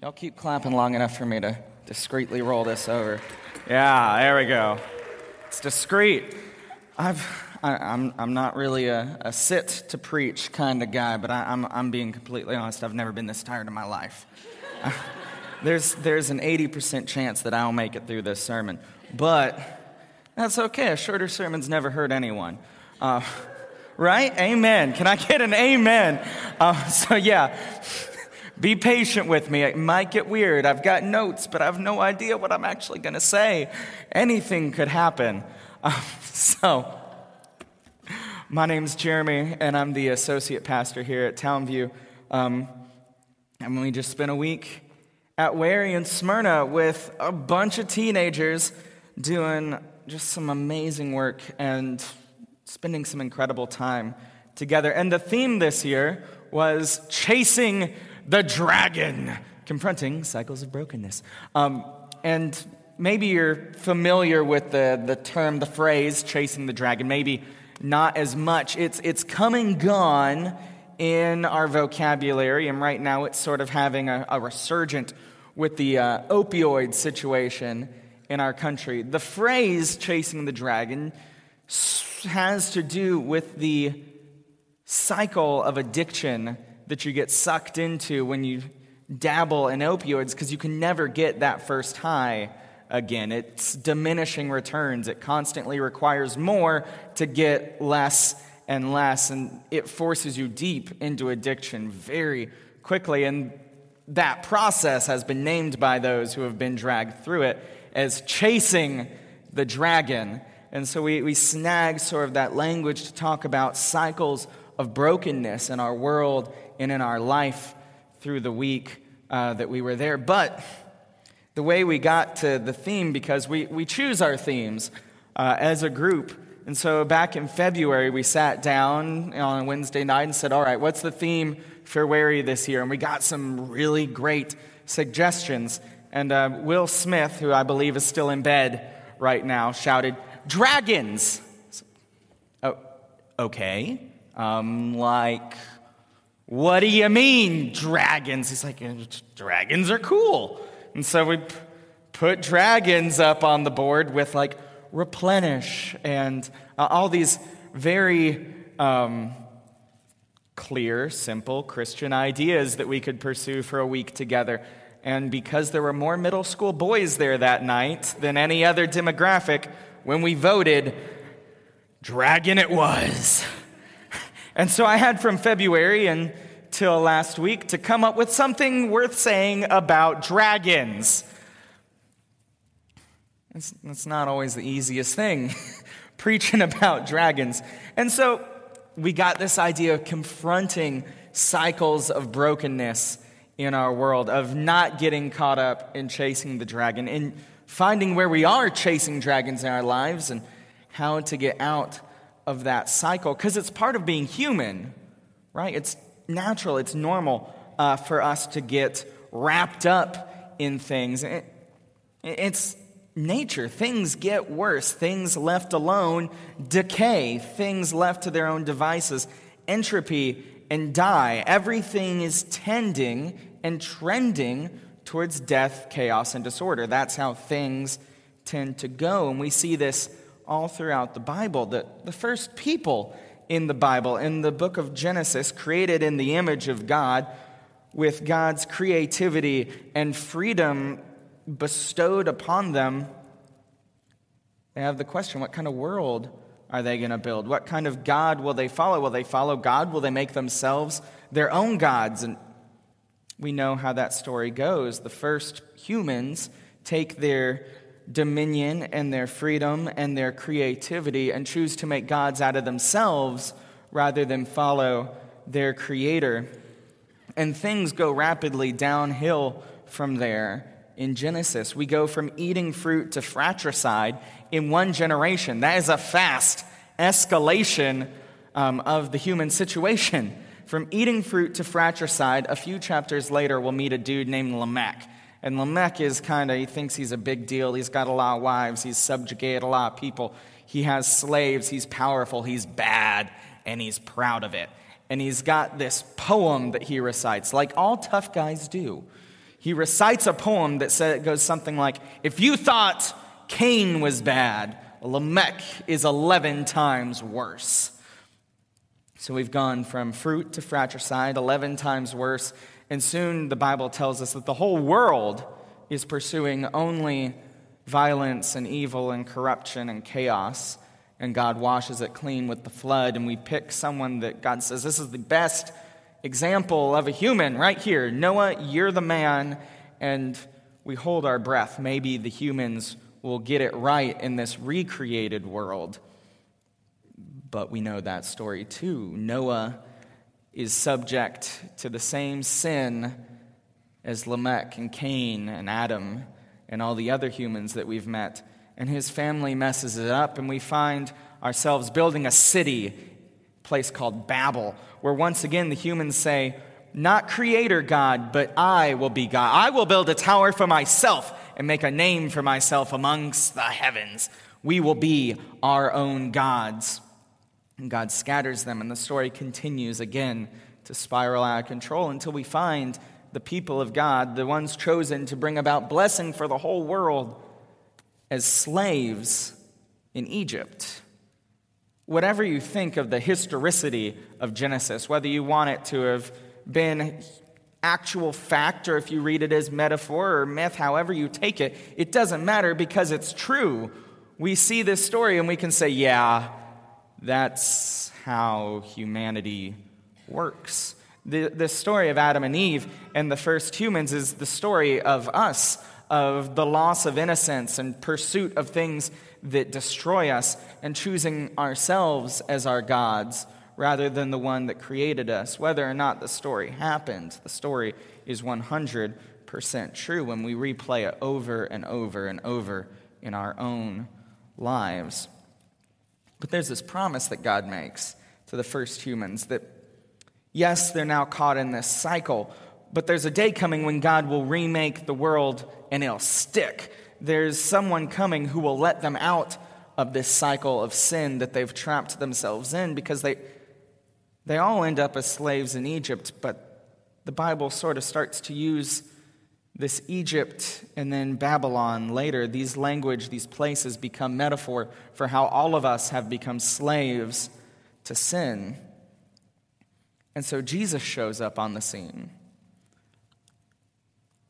Y'all keep clapping long enough for me to discreetly roll this over. Yeah, there we go. It's discreet. I've, I, am I'm, I'm not really a, a, sit to preach kind of guy, but I, am I'm, I'm being completely honest. I've never been this tired in my life. there's, there's an 80% chance that I'll make it through this sermon, but that's okay. A shorter sermon's never hurt anyone. Uh, right? Amen. Can I get an amen? Uh, so, yeah. Be patient with me. It might get weird. I've got notes, but I have no idea what I'm actually going to say. Anything could happen. Uh, so, my name's Jeremy, and I'm the associate pastor here at Towne View. Um, and we just spent a week at Wary in Smyrna with a bunch of teenagers doing just some amazing work and spending some incredible time together. And the theme this year was chasing the dragon, confronting cycles of brokenness. Um, and maybe you're familiar with the, the term, the phrase, chasing the dragon. Maybe not as much. It's, it's come and gone in our vocabulary, and right now it's sort of having a, a resurgent with the uh, opioid situation in our country. The phrase chasing the dragon has to do with the cycle of addiction that you get sucked into when you dabble in opioids because you can never get that first high again. It's diminishing returns. It constantly requires more to get less and less, and it forces you deep into addiction very quickly. And that process has been named by those who have been dragged through it as chasing the dragon. And so we, we snag sort of that language to talk about cycles of brokenness in our world and in our life through the week uh, that we were there. But the way we got to the theme, because we, we choose our themes uh, as a group. And so back in February, we sat down on a Wednesday night and said, All right, what's the theme for Wary this year? And we got some really great suggestions. And uh, Will Smith, who I believe is still in bed right now, shouted, Dragons! Oh, okay. Um, like, what do you mean, dragons? He's like, Dragons are cool. And so we put dragons up on the board with like replenish and uh, all these very um, clear, simple Christian ideas that we could pursue for a week together. And because there were more middle school boys there that night than any other demographic, when we voted, dragon it was. And so I had from February until last week to come up with something worth saying about dragons. It's, it's not always the easiest thing, preaching about dragons. And so we got this idea of confronting cycles of brokenness in our world, of not getting caught up in chasing the dragon, and finding where we are chasing dragons in our lives and how to get out of that cycle because it's part of being human, right? It's natural, it's normal uh, for us to get wrapped up in things. It, it's nature. Things get worse. Things left alone decay. Things left to their own devices entropy and die. Everything is tending and trending towards death, chaos, and disorder. That's how things tend to go. And we see this all throughout the Bible. that the first people in the Bible, in the book of Genesis, created in the image of God, with God's creativity and freedom bestowed upon them, they have the question what kind of world are they going to build? What kind of God will they follow? Will they follow God? Will they make themselves their own gods? And we know how that story goes. The first humans take their dominion and their freedom and their creativity and choose to make gods out of themselves rather than follow their creator. And things go rapidly downhill from there in Genesis. We go from eating fruit to fratricide in one generation. That is a fast escalation um, of the human situation. From eating fruit to fratricide, a few chapters later, we'll meet a dude named Lamech. And Lamech is kind of, he thinks he's a big deal. He's got a lot of wives, he's subjugated a lot of people. He has slaves, he's powerful, he's bad, and he's proud of it. And he's got this poem that he recites, like all tough guys do. he recites a poem that says, goes something like If you thought Cain was bad, Lamech is 11 times worse. So we've gone from fruit to fratricide, 11 times worse. And soon the Bible tells us that the whole world is pursuing only violence and evil and corruption and chaos. And God washes it clean with the flood. And we pick someone that God says, This is the best example of a human right here. Noah, you're the man. And we hold our breath. Maybe the humans will get it right in this recreated world. But we know that story too. Noah is subject to the same sin as Lamech and Cain and Adam and all the other humans that we've met. And his family messes it up, and we find ourselves building a city, place called Babel, where once again the humans say, Not creator God, but I will be God. I will build a tower for myself and make a name for myself amongst the heavens. We will be our own gods. And God scatters them, and the story continues again to spiral out of control until we find the people of God, the ones chosen to bring about blessing for the whole world, as slaves in Egypt. Whatever you think of the historicity of Genesis, whether you want it to have been actual fact or if you read it as metaphor or myth, however you take it, it doesn't matter because it's true. We see this story and we can say, yeah, that's how humanity works. The, the story of Adam and Eve and the first humans is the story of us, of the loss of innocence and pursuit of things that destroy us, and choosing ourselves as our gods rather than the one that created us. Whether or not the story happened, the story is 100% true when we replay it over and over and over in our own lives. But there's this promise that God makes to the first humans that, yes, they're now caught in this cycle, but there's a day coming when God will remake the world and it'll stick. There's someone coming who will let them out of this cycle of sin that they've trapped themselves in because they, they all end up as slaves in Egypt, but the Bible sort of starts to use this Egypt and then Babylon later, these language, these places become metaphor for how all of us have become slaves to sin. And so Jesus shows up on the scene.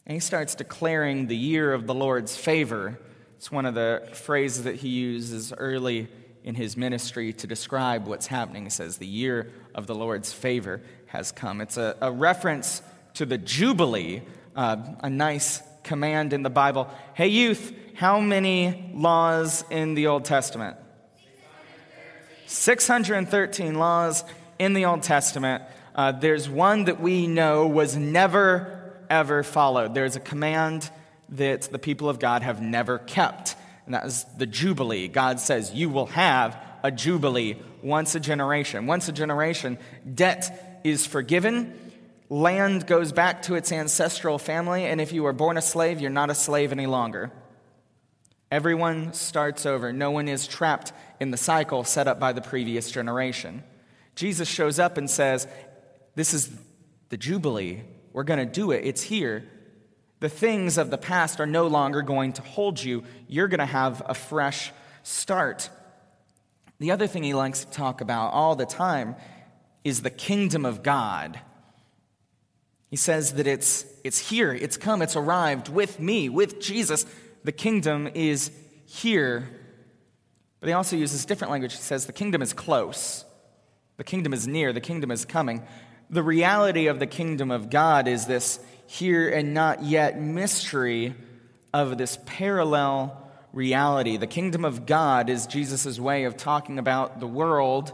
And he starts declaring the year of the Lord's favor. It's one of the phrases that he uses early in his ministry to describe what's happening. He says, The year of the Lord's favor has come. It's a, a reference to the Jubilee uh, a nice command in the Bible. Hey, youth, how many laws in the Old Testament? 613 laws in the Old Testament. Uh, there's one that we know was never, ever followed. There's a command that the people of God have never kept, and that is the Jubilee. God says, You will have a Jubilee once a generation. Once a generation, debt is forgiven Land goes back to its ancestral family, and if you were born a slave, you're not a slave any longer. Everyone starts over. No one is trapped in the cycle set up by the previous generation. Jesus shows up and says, This is the Jubilee. We're going to do it. It's here. The things of the past are no longer going to hold you. You're going to have a fresh start. The other thing he likes to talk about all the time is the kingdom of God. He says that it's, it's here, it's come, it's arrived with me, with Jesus. The kingdom is here. But he also uses different language. He says the kingdom is close, the kingdom is near, the kingdom is coming. The reality of the kingdom of God is this here and not yet mystery of this parallel reality. The kingdom of God is Jesus' way of talking about the world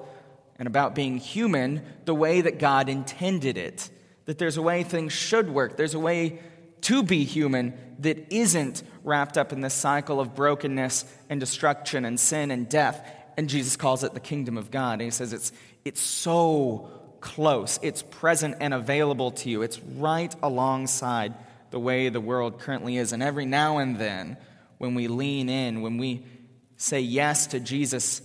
and about being human the way that God intended it that there's a way things should work. There's a way to be human that isn't wrapped up in this cycle of brokenness and destruction and sin and death. And Jesus calls it the kingdom of God. And he says it's, it's so close, it's present and available to you, it's right alongside the way the world currently is. And every now and then, when we lean in, when we say yes to Jesus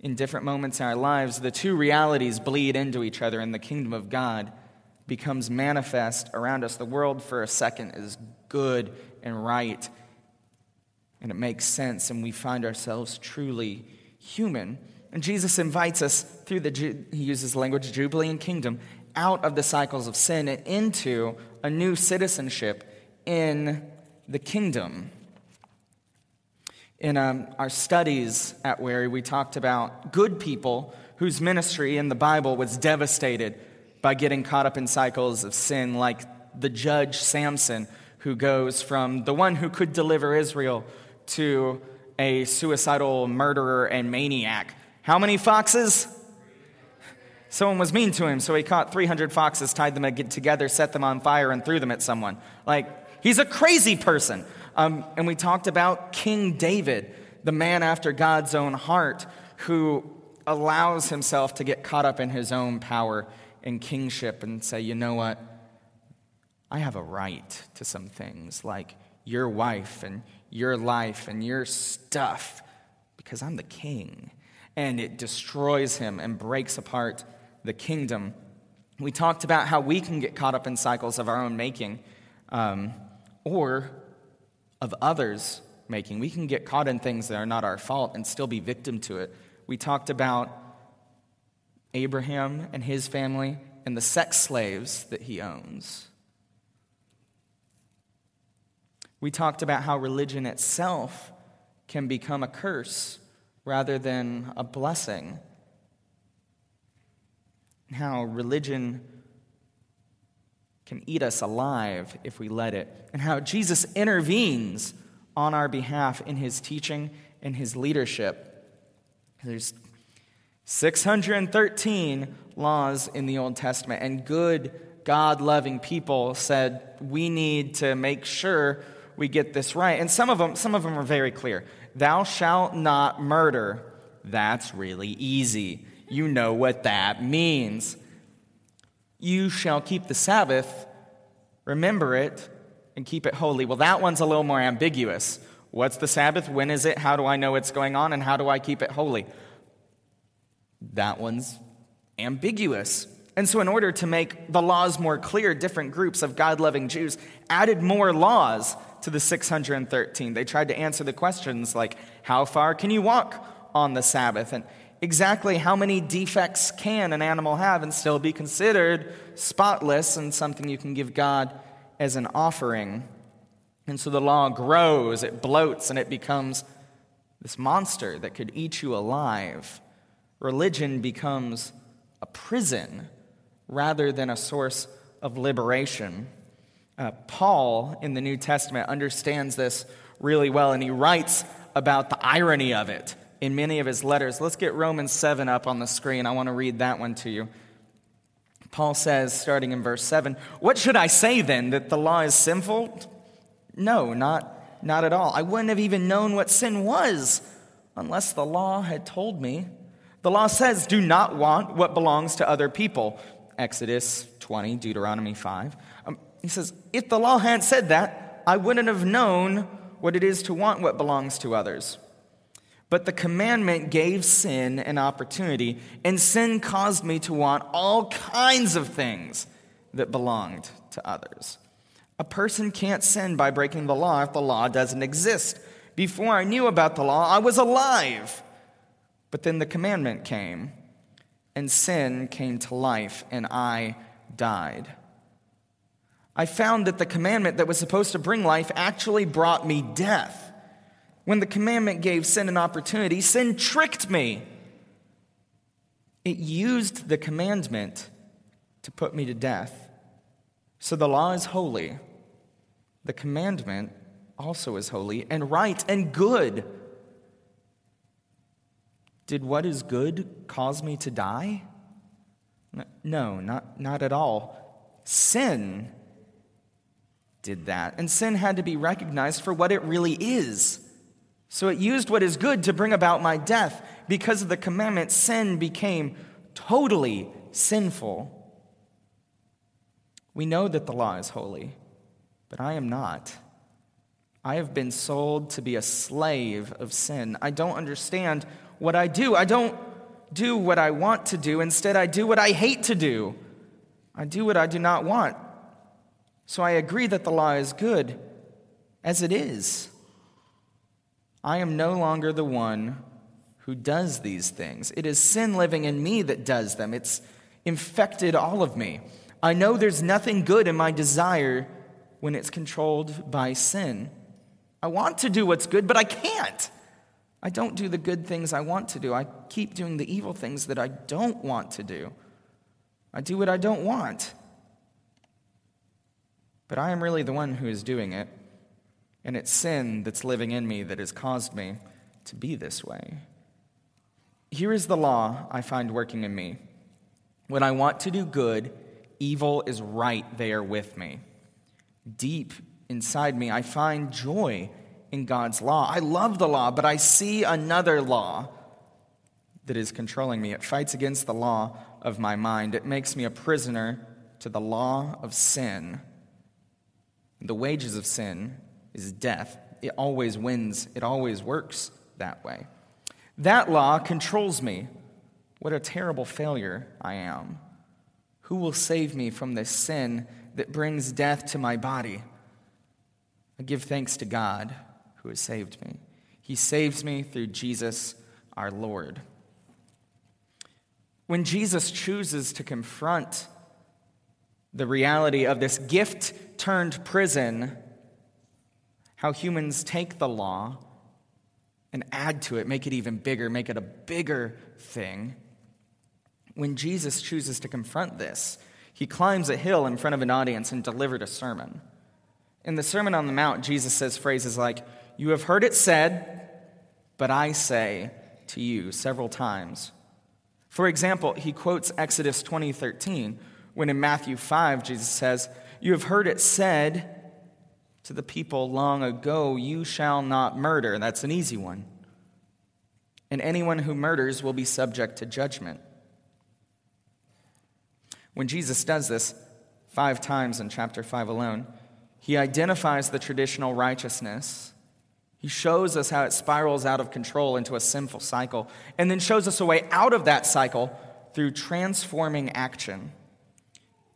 in different moments in our lives, the two realities bleed into each other in the kingdom of God becomes manifest around us. The world, for a second, is good and right, and it makes sense, and we find ourselves truly human. And Jesus invites us through the, he uses language, Jubilee and kingdom, out of the cycles of sin and into a new citizenship in the kingdom. In um, our studies at Wary, we talked about good people whose ministry in the Bible was devastated by getting caught up in cycles of sin, like the judge Samson, who goes from the one who could deliver Israel to a suicidal murderer and maniac. How many foxes? Someone was mean to him, so he caught 300 foxes, tied them together, set them on fire, and threw them at someone. Like, he's a crazy person. Um, and we talked about King David, the man after God's own heart, who allows himself to get caught up in his own power and kingship and say, you know what? I have a right to some things like your wife and your life and your stuff because I'm the king. And it destroys him and breaks apart the kingdom. We talked about how we can get caught up in cycles of our own making um, or of others making. We can get caught in things that are not our fault and still be victim to it. We talked about Abraham and his family and the sex slaves that he owns. We talked about how religion itself can become a curse rather than a blessing. How religion can eat us alive if we let it, and how Jesus intervenes on our behalf in his teaching and his leadership. There's 613 laws in the Old Testament, and good, God loving people said, We need to make sure we get this right. And some of them, some of them are very clear. Thou shalt not murder. That's really easy. You know what that means. You shall keep the Sabbath, remember it, and keep it holy. Well, that one's a little more ambiguous. What's the Sabbath? When is it? How do I know it's going on? And how do I keep it holy? That one's ambiguous. And so, in order to make the laws more clear, different groups of God loving Jews added more laws to the 613. They tried to answer the questions like, How far can you walk on the Sabbath? And exactly how many defects can an animal have and still be considered spotless and something you can give God as an offering? And so the law grows, it bloats, and it becomes this monster that could eat you alive. Religion becomes a prison rather than a source of liberation. Uh, Paul in the New Testament understands this really well, and he writes about the irony of it in many of his letters. Let's get Romans 7 up on the screen. I want to read that one to you. Paul says, starting in verse 7, What should I say then? That the law is sinful? No, not, not at all. I wouldn't have even known what sin was unless the law had told me. The law says, Do not want what belongs to other people. Exodus 20, Deuteronomy 5. Um, he says, If the law hadn't said that, I wouldn't have known what it is to want what belongs to others. But the commandment gave sin an opportunity, and sin caused me to want all kinds of things that belonged to others. A person can't sin by breaking the law if the law doesn't exist. Before I knew about the law, I was alive. But then the commandment came, and sin came to life, and I died. I found that the commandment that was supposed to bring life actually brought me death. When the commandment gave sin an opportunity, sin tricked me. It used the commandment to put me to death. So the law is holy. The commandment also is holy and right and good. Did what is good cause me to die? No, not, not at all. Sin did that. And sin had to be recognized for what it really is. So it used what is good to bring about my death. Because of the commandment, sin became totally sinful. We know that the law is holy, but I am not. I have been sold to be a slave of sin. I don't understand what I do. I don't do what I want to do. Instead, I do what I hate to do. I do what I do not want. So I agree that the law is good as it is. I am no longer the one who does these things. It is sin living in me that does them. It's infected all of me. I know there's nothing good in my desire when it's controlled by sin. I want to do what's good, but I can't. I don't do the good things I want to do. I keep doing the evil things that I don't want to do. I do what I don't want. But I am really the one who is doing it, and it's sin that's living in me that has caused me to be this way. Here is the law I find working in me. When I want to do good, evil is right there with me. Deep inside me, I find joy in God's law. I love the law, but I see another law that is controlling me. It fights against the law of my mind, it makes me a prisoner to the law of sin. The wages of sin is death. It always wins, it always works that way. That law controls me. What a terrible failure I am. Who will save me from this sin that brings death to my body? I give thanks to God who has saved me. He saves me through Jesus our Lord. When Jesus chooses to confront the reality of this gift turned prison, how humans take the law and add to it, make it even bigger, make it a bigger thing. When Jesus chooses to confront this, he climbs a hill in front of an audience and delivered a sermon. In the Sermon on the Mount, Jesus says phrases like, you have heard it said, but I say to you several times. For example, he quotes Exodus 20:13 when in Matthew 5 Jesus says, "You have heard it said to the people long ago, you shall not murder." That's an easy one. And anyone who murders will be subject to judgment. When Jesus does this 5 times in chapter 5 alone, he identifies the traditional righteousness he shows us how it spirals out of control into a sinful cycle, and then shows us a way out of that cycle through transforming action.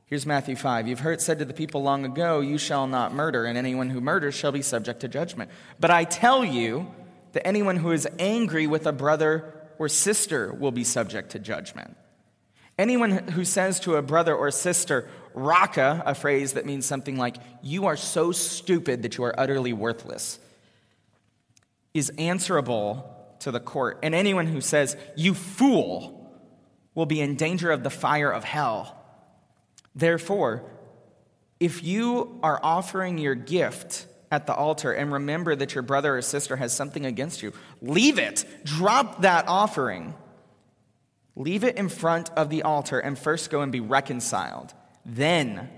Here's Matthew 5. You've heard said to the people long ago, You shall not murder, and anyone who murders shall be subject to judgment. But I tell you that anyone who is angry with a brother or sister will be subject to judgment. Anyone who says to a brother or sister, Raca, a phrase that means something like, You are so stupid that you are utterly worthless is answerable to the court. And anyone who says, You fool, will be in danger of the fire of hell. Therefore, if you are offering your gift at the altar and remember that your brother or sister has something against you, leave it. Drop that offering. Leave it in front of the altar and first go and be reconciled. Then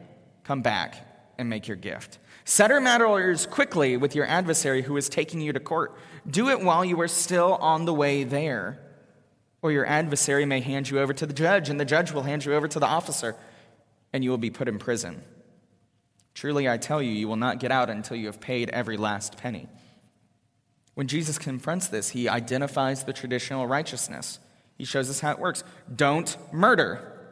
come back and make your gift. Settle matters quickly with your adversary who is taking you to court. Do it while you are still on the way there. Or your adversary may hand you over to the judge, and the judge will hand you over to the officer, and you will be put in prison. Truly, I tell you, you will not get out until you have paid every last penny. When Jesus confronts this, he identifies the traditional righteousness. He shows us how it works. Don't murder.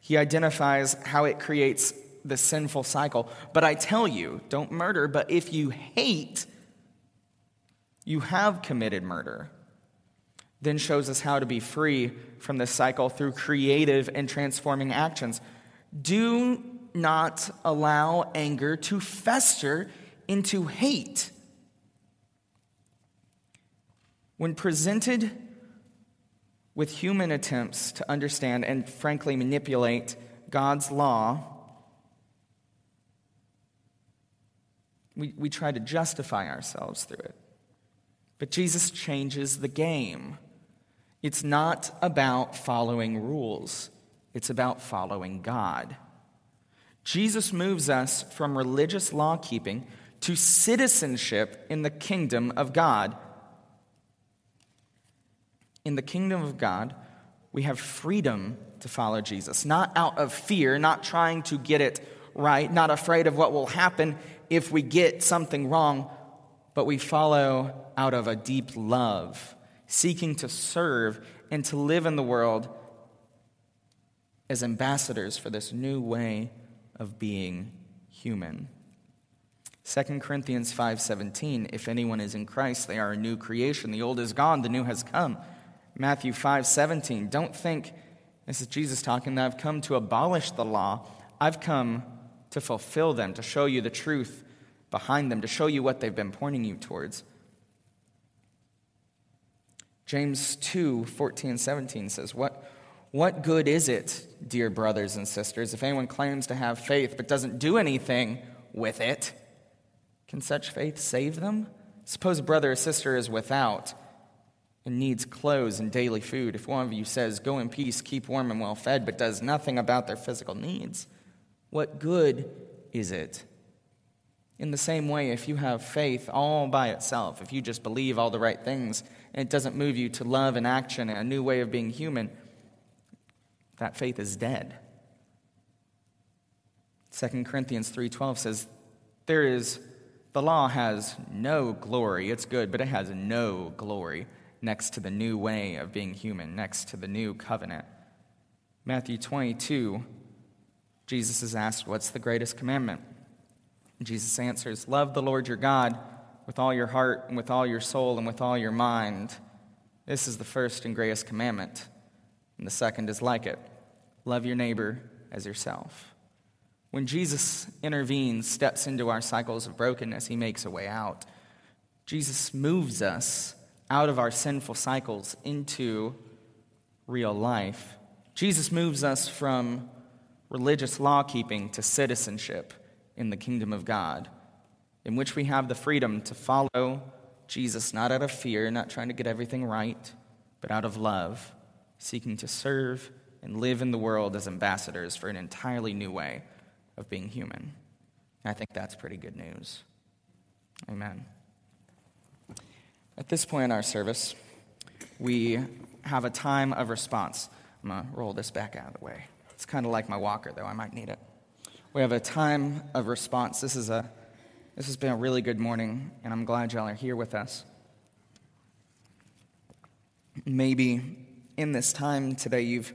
He identifies how it creates the sinful cycle. But I tell you, don't murder, but if you hate, you have committed murder. Then shows us how to be free from this cycle through creative and transforming actions. Do not allow anger to fester into hate. When presented with human attempts to understand and frankly manipulate God's law, We, we try to justify ourselves through it. But Jesus changes the game. It's not about following rules, it's about following God. Jesus moves us from religious law keeping to citizenship in the kingdom of God. In the kingdom of God, we have freedom to follow Jesus, not out of fear, not trying to get it right, not afraid of what will happen if we get something wrong, but we follow out of a deep love, seeking to serve and to live in the world as ambassadors for this new way of being human. 2 Corinthians 5:17 If anyone is in Christ they are a new creation the old is gone the new has come. Matthew 5:17 Don't think this is Jesus talking that I've come to abolish the law. I've come to fulfill them, to show you the truth behind them, to show you what they've been pointing you towards. James 2 14 17 says, what, what good is it, dear brothers and sisters, if anyone claims to have faith but doesn't do anything with it? Can such faith save them? Suppose a brother or sister is without and needs clothes and daily food. If one of you says, Go in peace, keep warm and well fed, but does nothing about their physical needs, what good is it? In the same way, if you have faith all by itself, if you just believe all the right things, and it doesn't move you to love and action and a new way of being human, that faith is dead. 2 Corinthians 3:12 says there is the law has no glory. It's good, but it has no glory next to the new way of being human, next to the new covenant. Matthew 22, Jesus is asked, What's the greatest commandment? Jesus answers, Love the Lord your God with all your heart and with all your soul and with all your mind. This is the first and greatest commandment. And the second is like it love your neighbor as yourself. When Jesus intervenes, steps into our cycles of brokenness, he makes a way out. Jesus moves us out of our sinful cycles into real life. Jesus moves us from religious law keeping to citizenship in the kingdom of God, in which we have the freedom to follow Jesus not out of fear, not trying to get everything right, but out of love, seeking to serve and live in the world as ambassadors for an entirely new way of being human. I think that's pretty good news. Amen. At this point in our service, we have a time of response. I'm going to roll this back out of the way. It's kind of like my walker, though. I might need it. We have a time of response. This, is a, this has been a really good morning, and I'm glad y'all are here with us. Maybe in this time today, you've,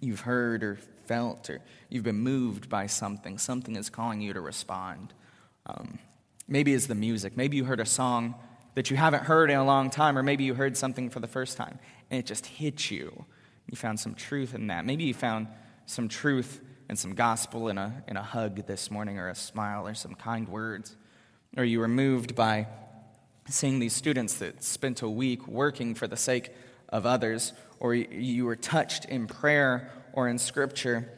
you've heard or felt or you've been moved by something. Something is calling you to respond. Um, maybe it's the music. Maybe you heard a song that you haven't heard in a long time, or maybe you heard something for the first time and it just hit you. You found some truth in that. Maybe you found some truth and some gospel in a, in a hug this morning, or a smile, or some kind words. Or you were moved by seeing these students that spent a week working for the sake of others, or you were touched in prayer or in scripture,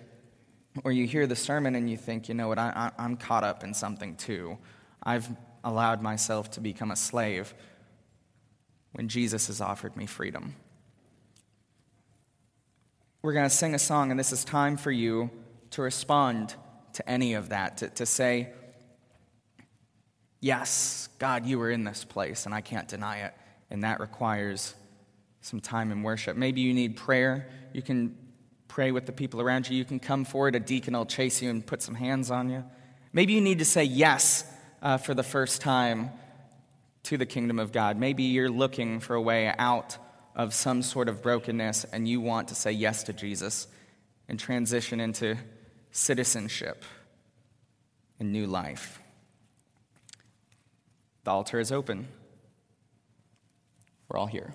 or you hear the sermon and you think, you know what, I, I'm caught up in something too. I've allowed myself to become a slave when Jesus has offered me freedom. We're going to sing a song, and this is time for you to respond to any of that, to, to say, Yes, God, you were in this place, and I can't deny it. And that requires some time in worship. Maybe you need prayer. You can pray with the people around you. You can come forward. A deacon will chase you and put some hands on you. Maybe you need to say yes uh, for the first time to the kingdom of God. Maybe you're looking for a way out of some sort of brokenness and you want to say yes to Jesus and transition into citizenship and new life. The altar is open. We're all here.